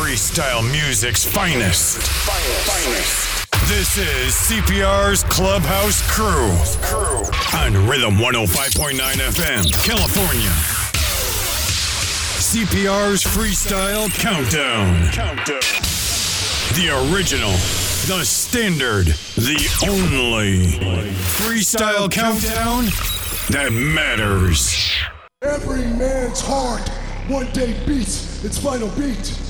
freestyle music's finest. finest. finest. This is CPR's Clubhouse Crew on Rhythm 105.9 FM, California. CPR's Freestyle Countdown. Countdown. The original, the standard, the only freestyle countdown that matters. Every man's heart one day beats its final beat.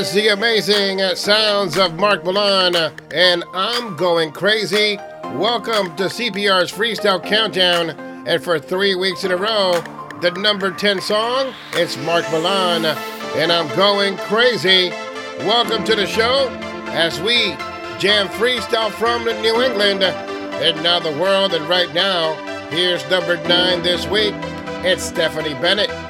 It's the amazing sounds of Mark Milan, and I'm going crazy. Welcome to CPR's Freestyle Countdown, and for three weeks in a row, the number 10 song, it's Mark Milan, and I'm going crazy. Welcome to the show as we jam freestyle from New England and now the world, and right now, here's number 9 this week. It's Stephanie Bennett.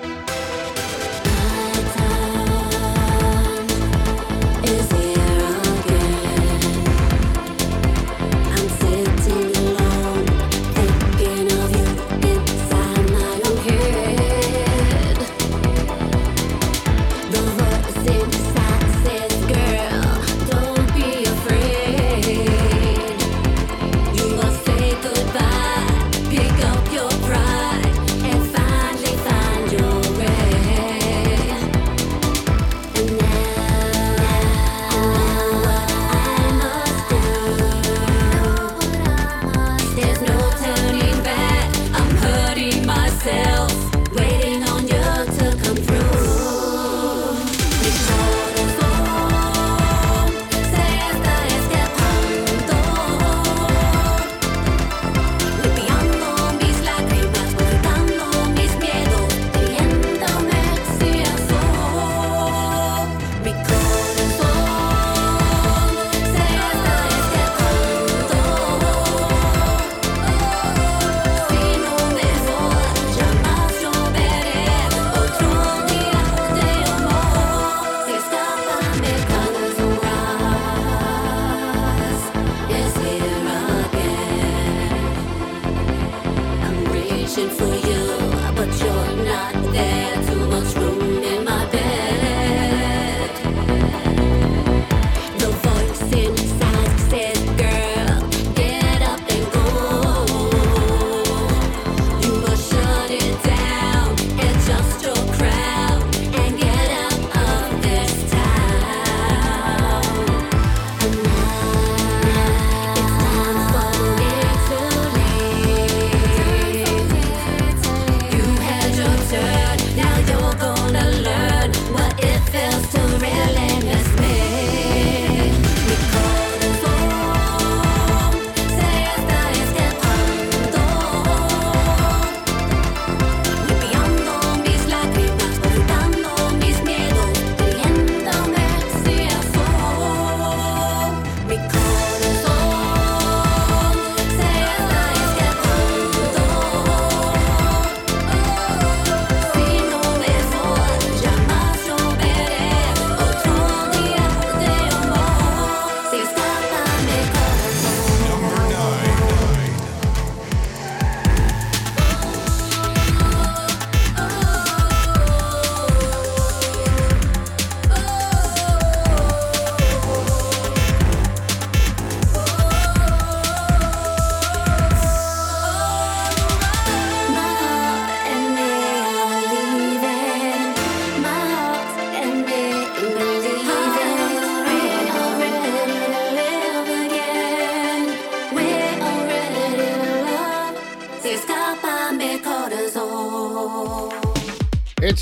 for you.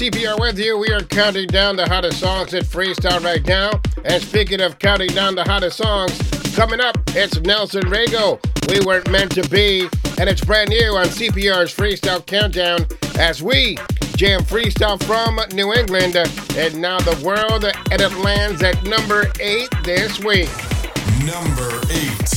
CPR with you. We are counting down the hottest songs at Freestyle right now. And speaking of counting down the hottest songs, coming up, it's Nelson Rego. We weren't meant to be. And it's brand new on CPR's Freestyle Countdown as we jam freestyle from New England. And now the world, and it lands at number eight this week. Number eight.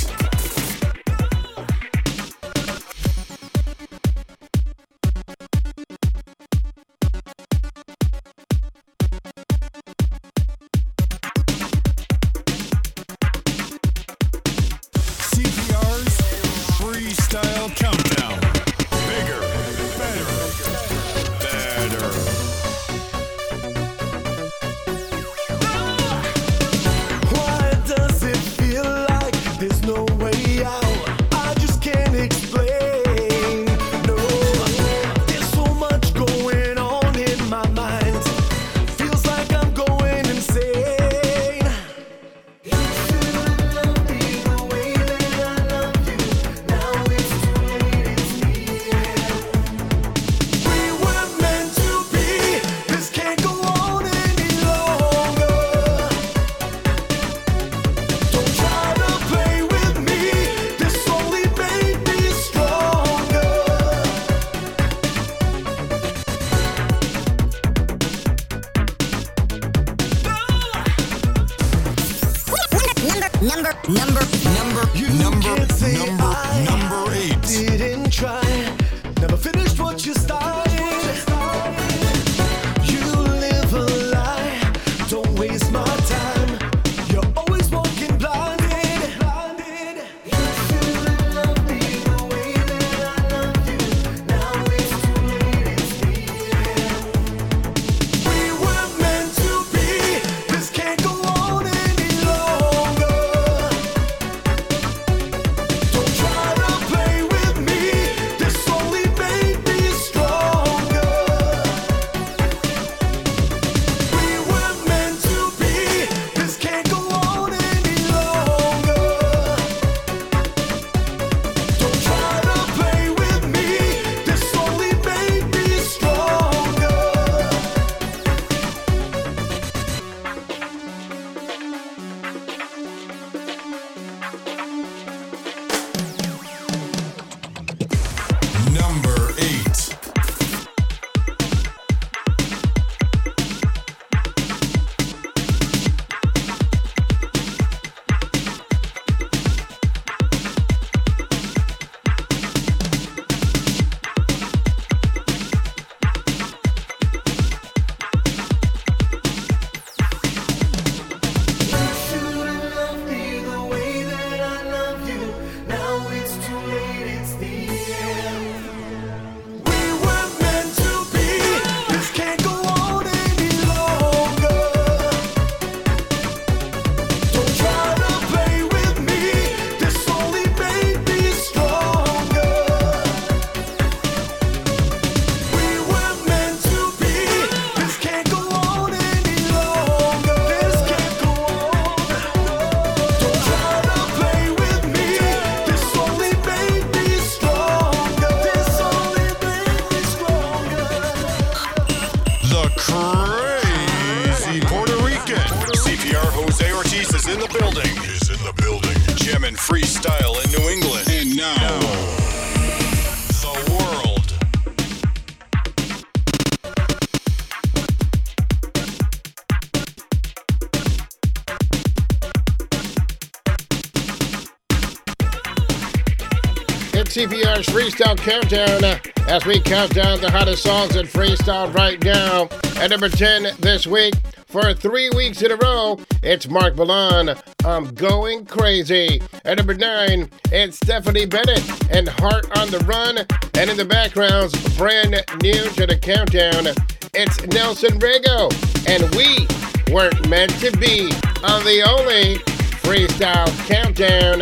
Fresh Freestyle Countdown uh, as we count down the hottest songs in freestyle right now. At number 10 this week, for three weeks in a row, it's Mark Milan, I'm Going Crazy. At number 9, it's Stephanie Bennett and Heart on the Run. And in the background, brand new to the countdown, it's Nelson Rego and We Weren't Meant to Be on the only freestyle countdown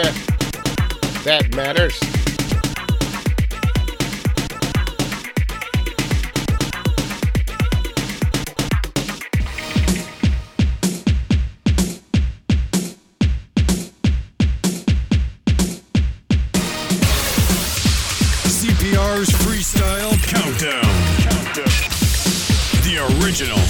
that matters. original.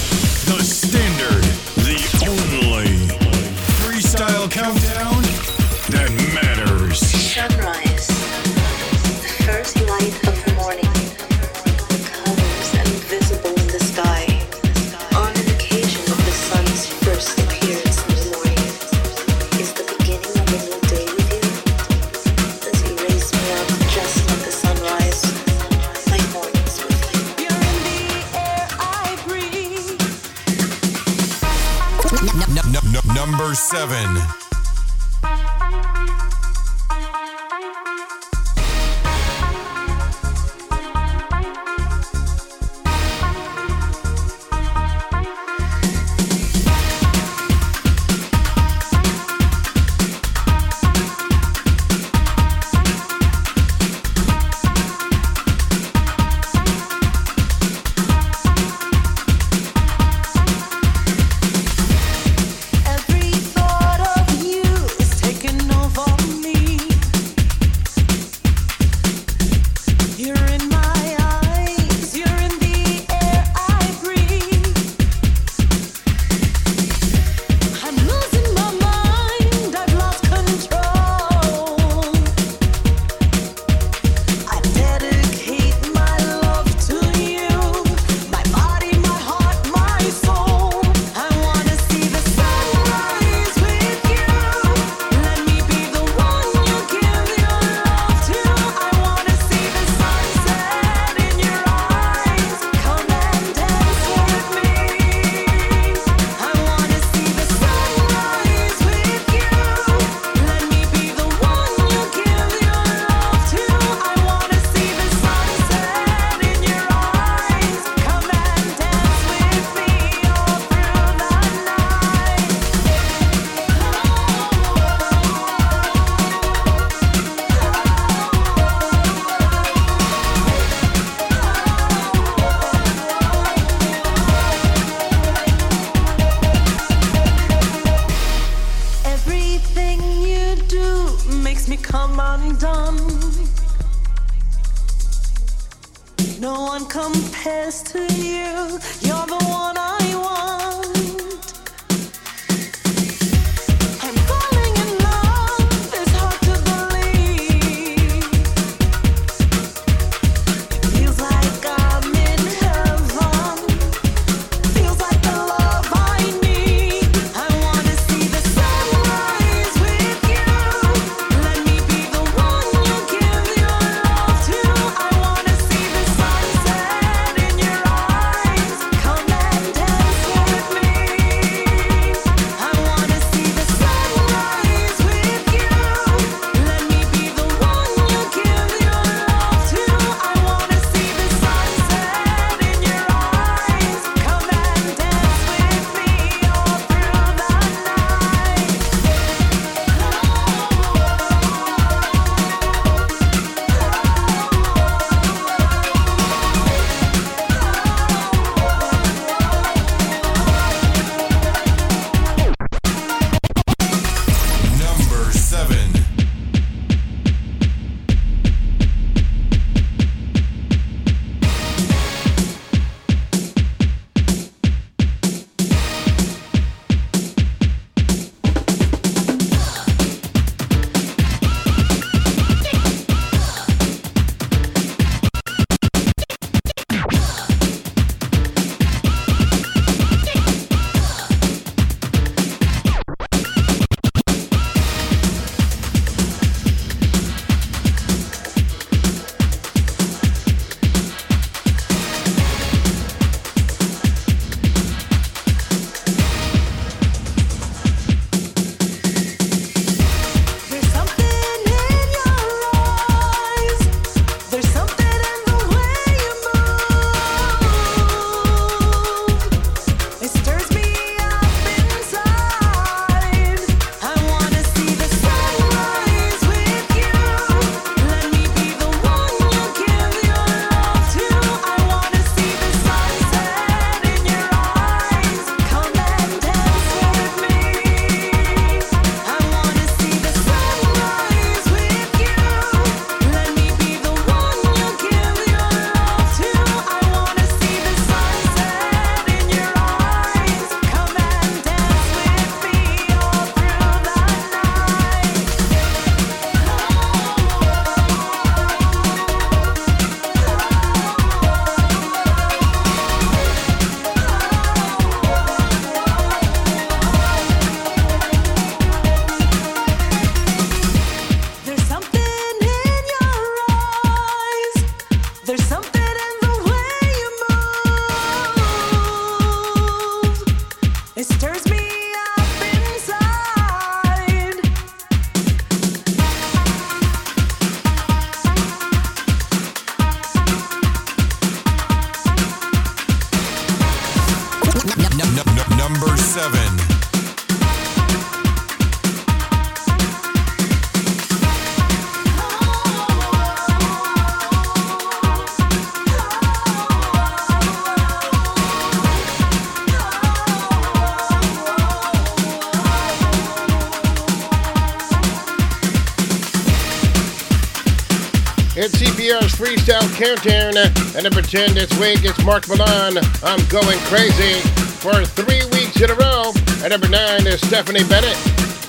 And number 10 this week is Mark Milan. I'm going crazy for three weeks in a row. At number 9 is Stephanie Bennett.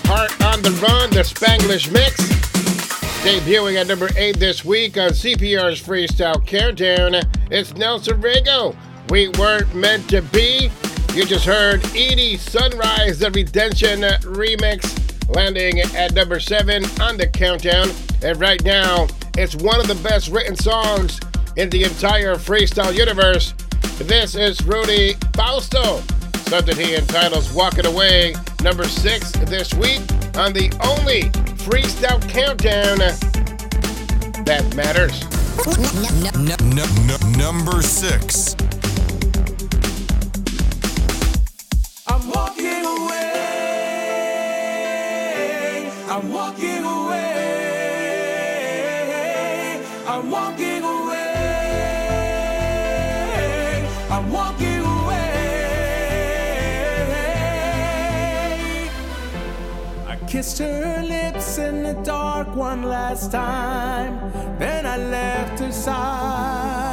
Heart on the Run, the Spanglish Mix. Debuting at number 8 this week on CPR's Freestyle Countdown, it's Nelson Rego. We weren't meant to be. You just heard Edie Sunrise, the Redemption remix, landing at number 7 on the countdown. And right now, it's one of the best written songs in the entire freestyle universe. This is Rudy Fausto, something he entitles Walking Away, number 6 this week on the only freestyle countdown that matters. Number six. I'm walking away. I'm walking away. I'm walking away. kissed her lips in the dark one last time. Then I left her side.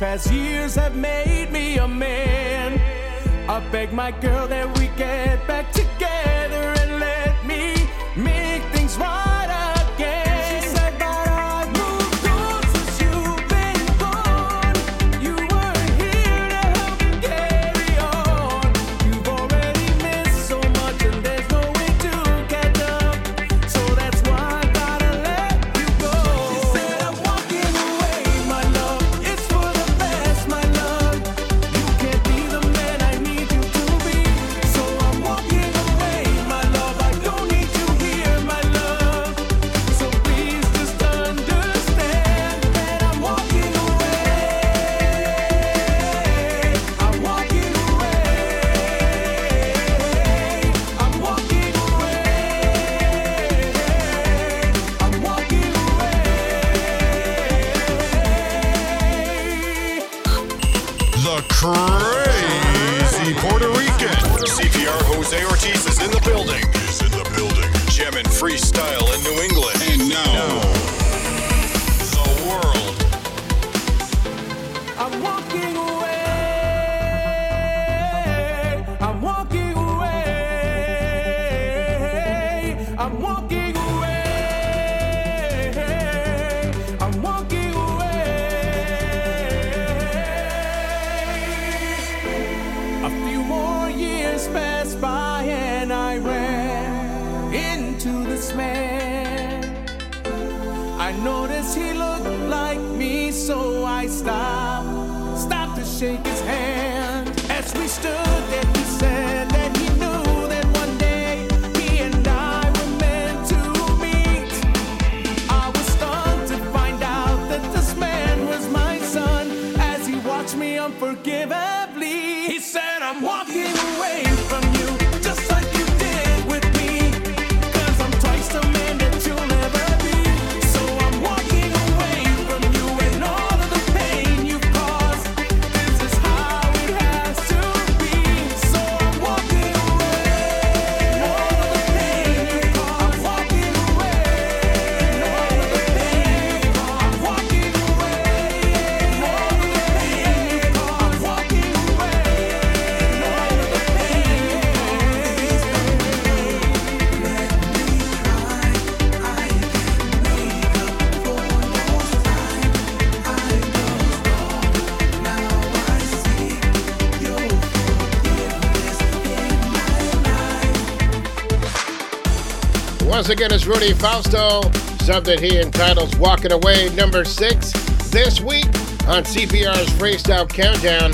past years have made me a man. I beg my girl that we get back to. in the building. again, it's Rudy Fausto. Something he entitles Walking Away, number six, this week on CPR's Freestyle Countdown.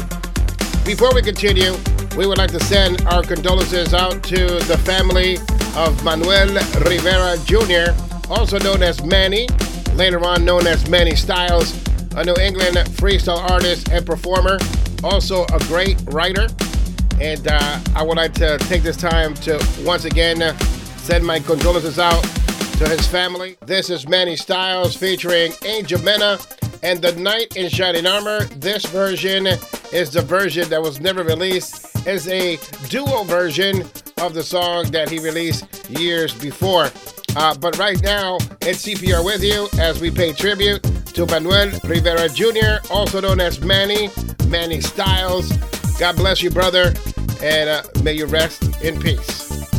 Before we continue, we would like to send our condolences out to the family of Manuel Rivera Jr., also known as Manny, later on known as Manny Styles, a New England freestyle artist and performer, also a great writer. And uh, I would like to take this time to once again Send my condolences out to his family. This is Manny Styles featuring Angel Mena and the Knight in Shining Armor. This version is the version that was never released. It's a duo version of the song that he released years before. Uh, but right now, it's CPR with you as we pay tribute to Manuel Rivera Jr., also known as Manny, Manny Styles. God bless you, brother, and uh, may you rest in peace.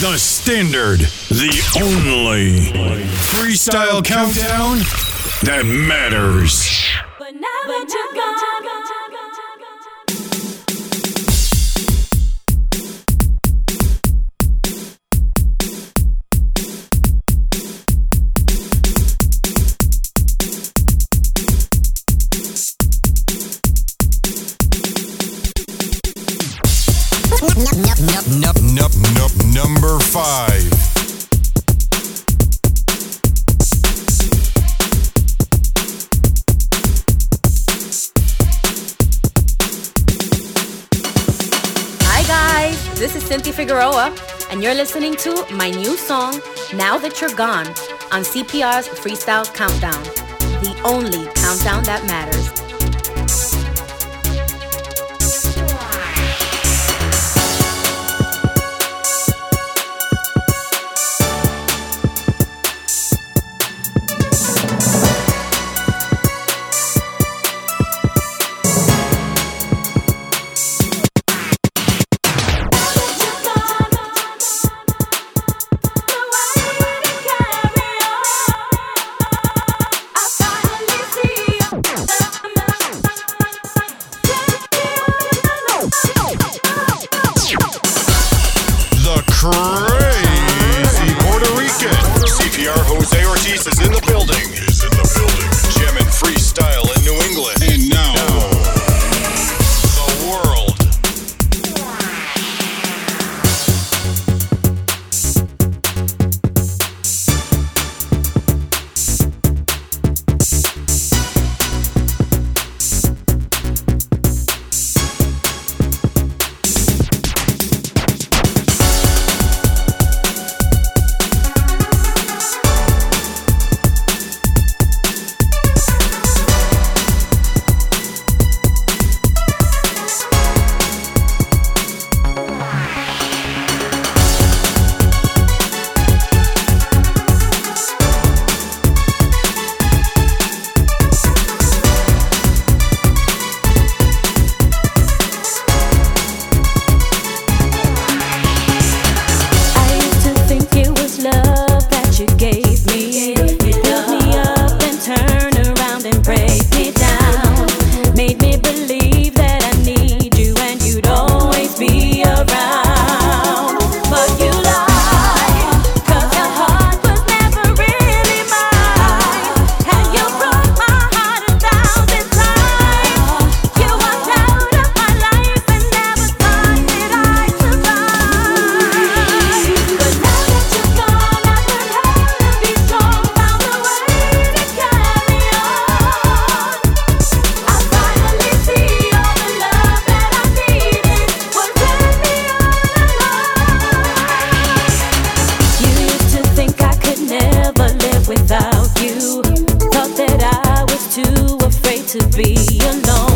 The standard, the only freestyle countdown that matters. my new song, Now That You're Gone, on CPR's Freestyle Countdown, the only countdown that matters. too afraid to be alone.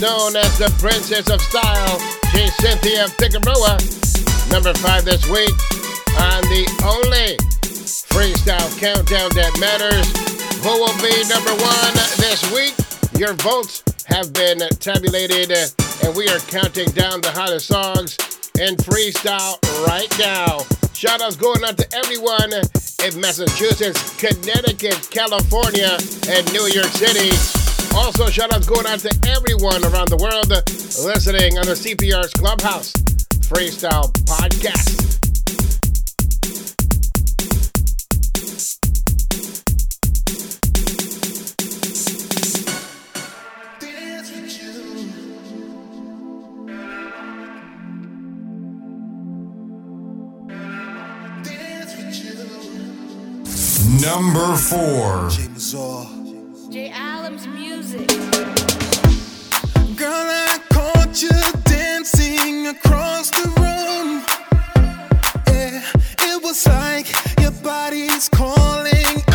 known as the Princess of Style, she's Cynthia Figueroa. Number five this week on the only freestyle countdown that matters. Who will be number one this week? Your votes have been tabulated, uh, and we are counting down the hottest songs in freestyle right now. Shout outs going out to everyone in Massachusetts, Connecticut, California, and New York City. Also, shout outs going out to everyone around the world listening on the CPR's Clubhouse Freestyle Podcast. Number four. Music. Girl, I caught you dancing across the room. Yeah, it was like your body's calling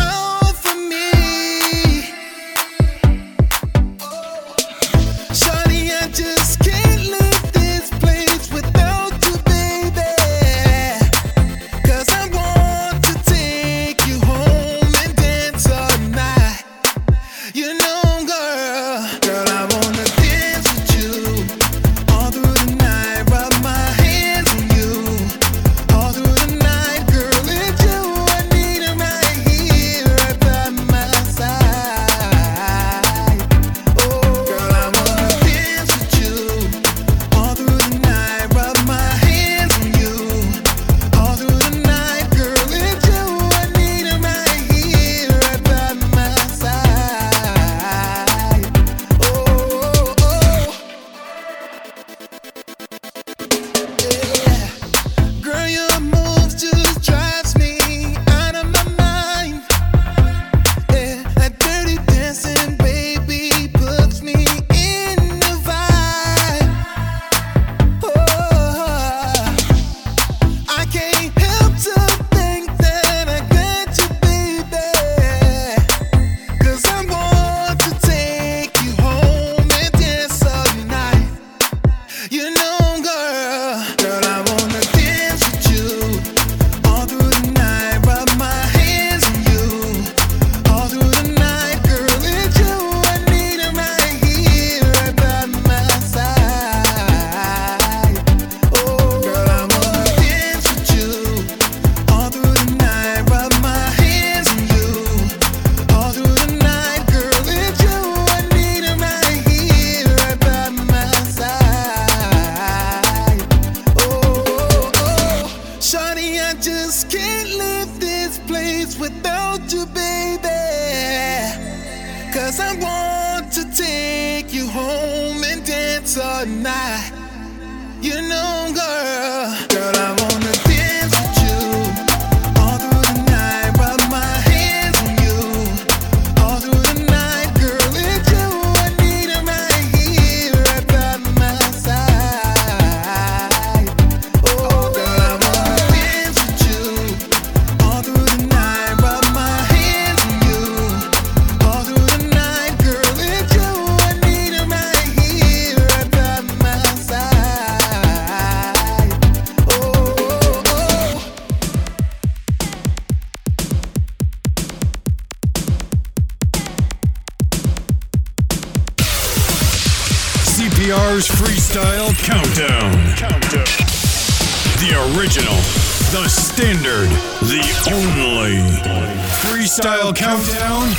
Style countdown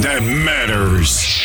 that matters.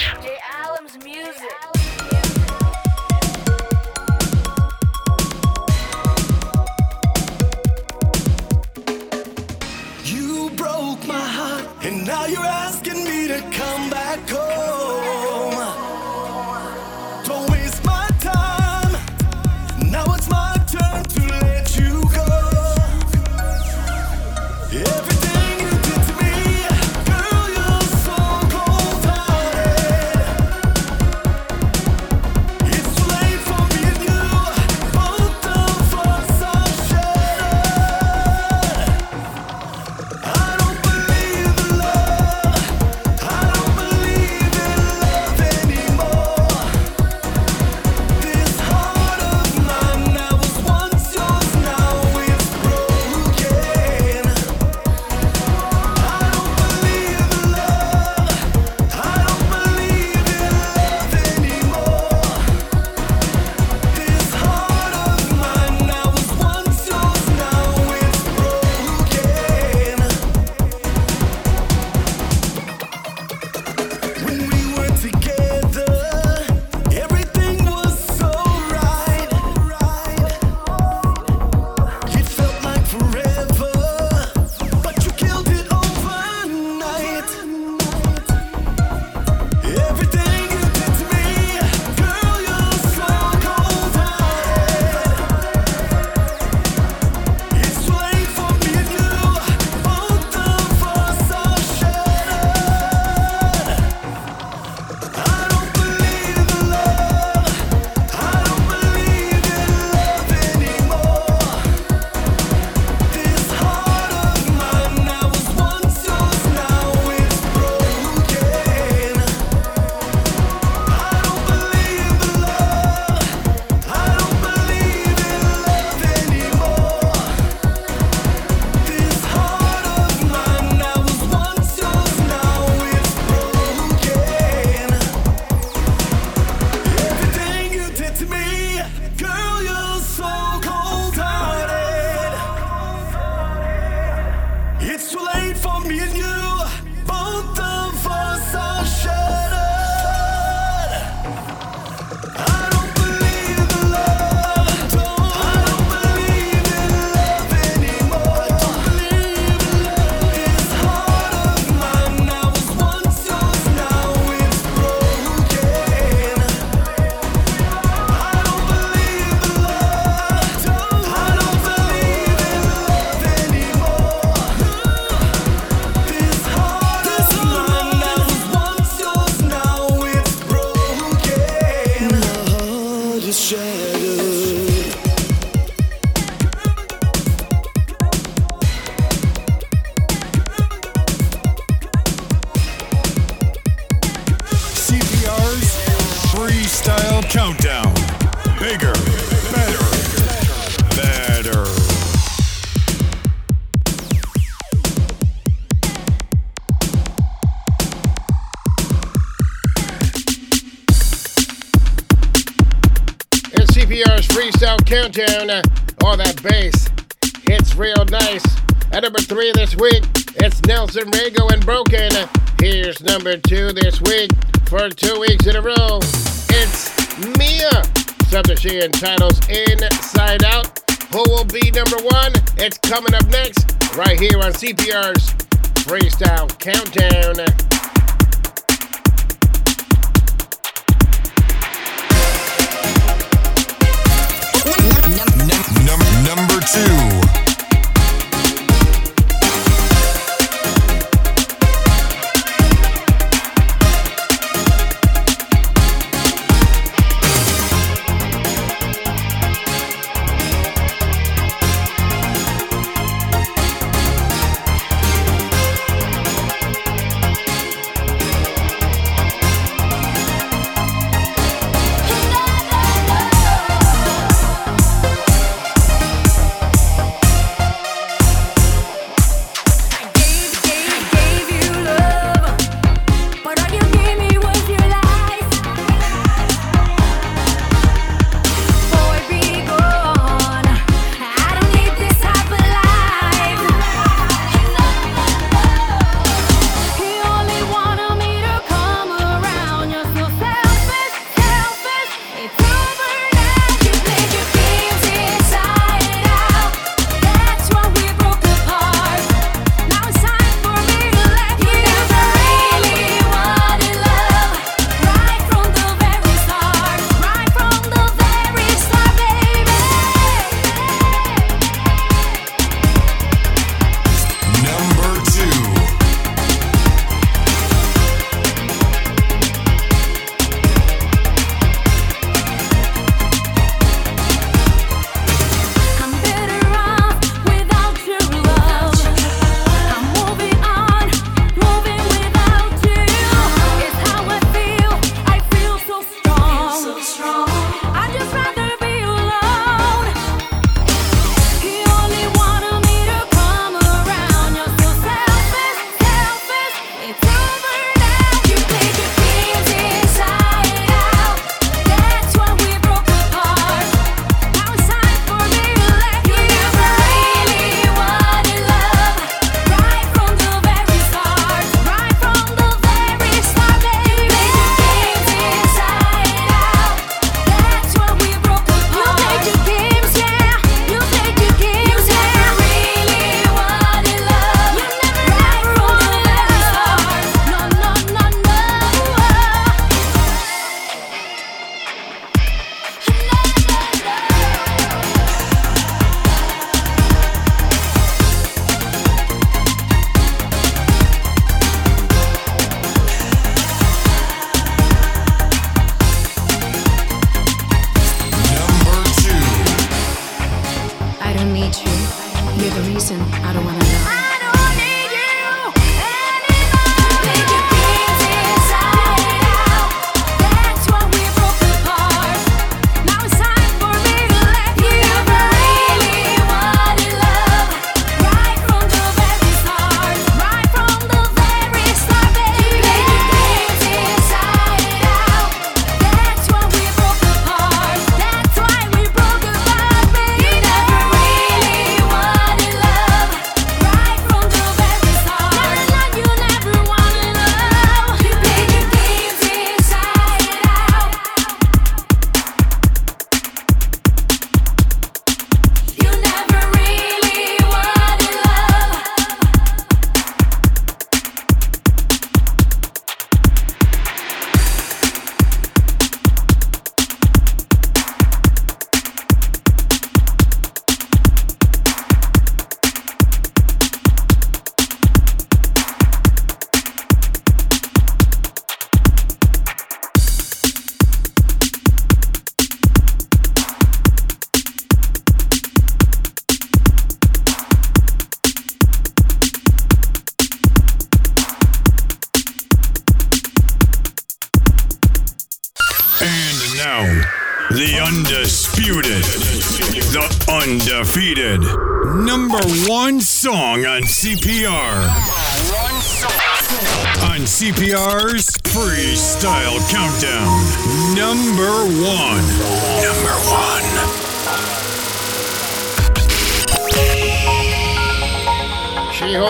CPR's Freestyle Countdown. Uh, all that bass hits real nice. At number three this week, it's Nelson Rago and Broken. Here's number two this week for two weeks in a row. It's Mia. Something she entitles Inside Out. Who will be number one? It's coming up next, right here on CPR's Freestyle Countdown. Num- num- number two.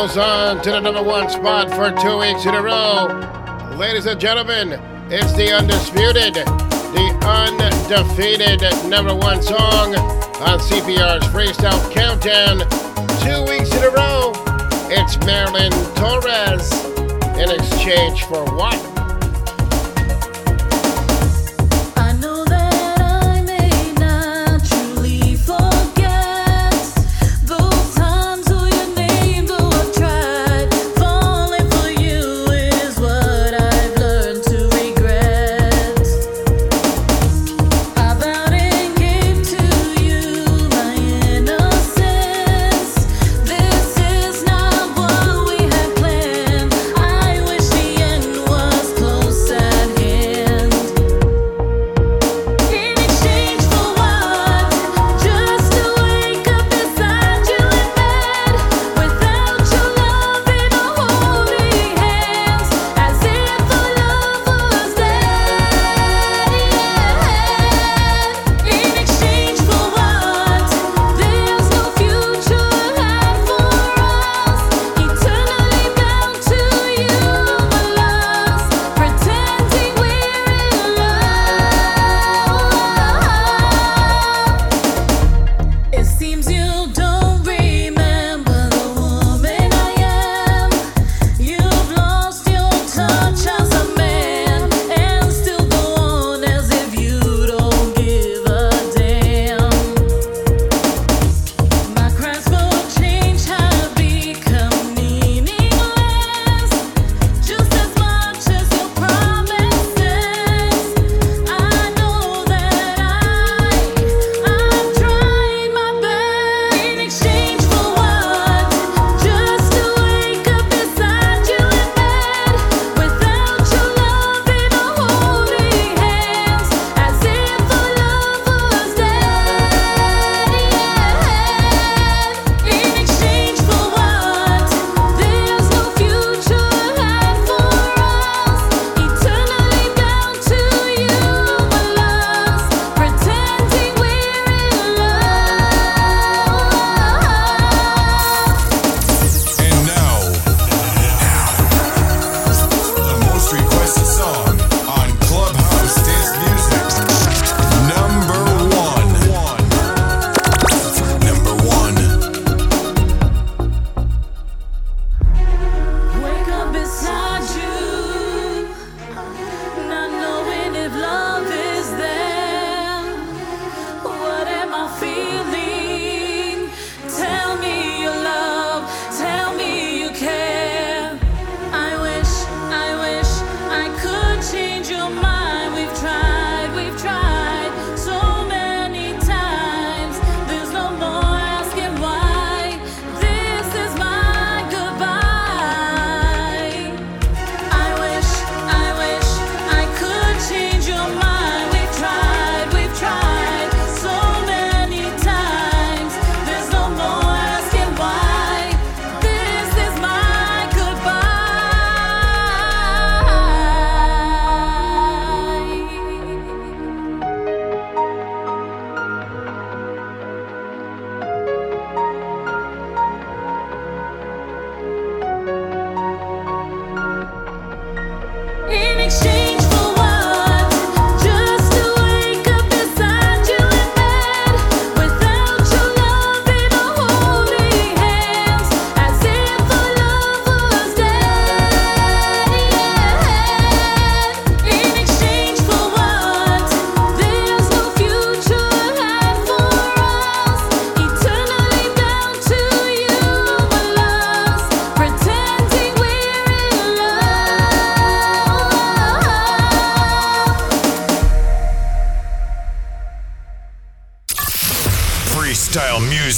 Goes on to the number one spot for two weeks in a row. Ladies and gentlemen, it's the undisputed, the undefeated number one song on CPR's Freestyle Countdown. Two weeks in a row, it's Marilyn Torres in exchange for what?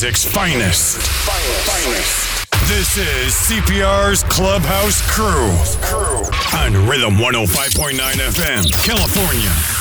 music's finest. finest. finest. This is CPR's Clubhouse Crew, Crew. on Rhythm 105.9 FM, California.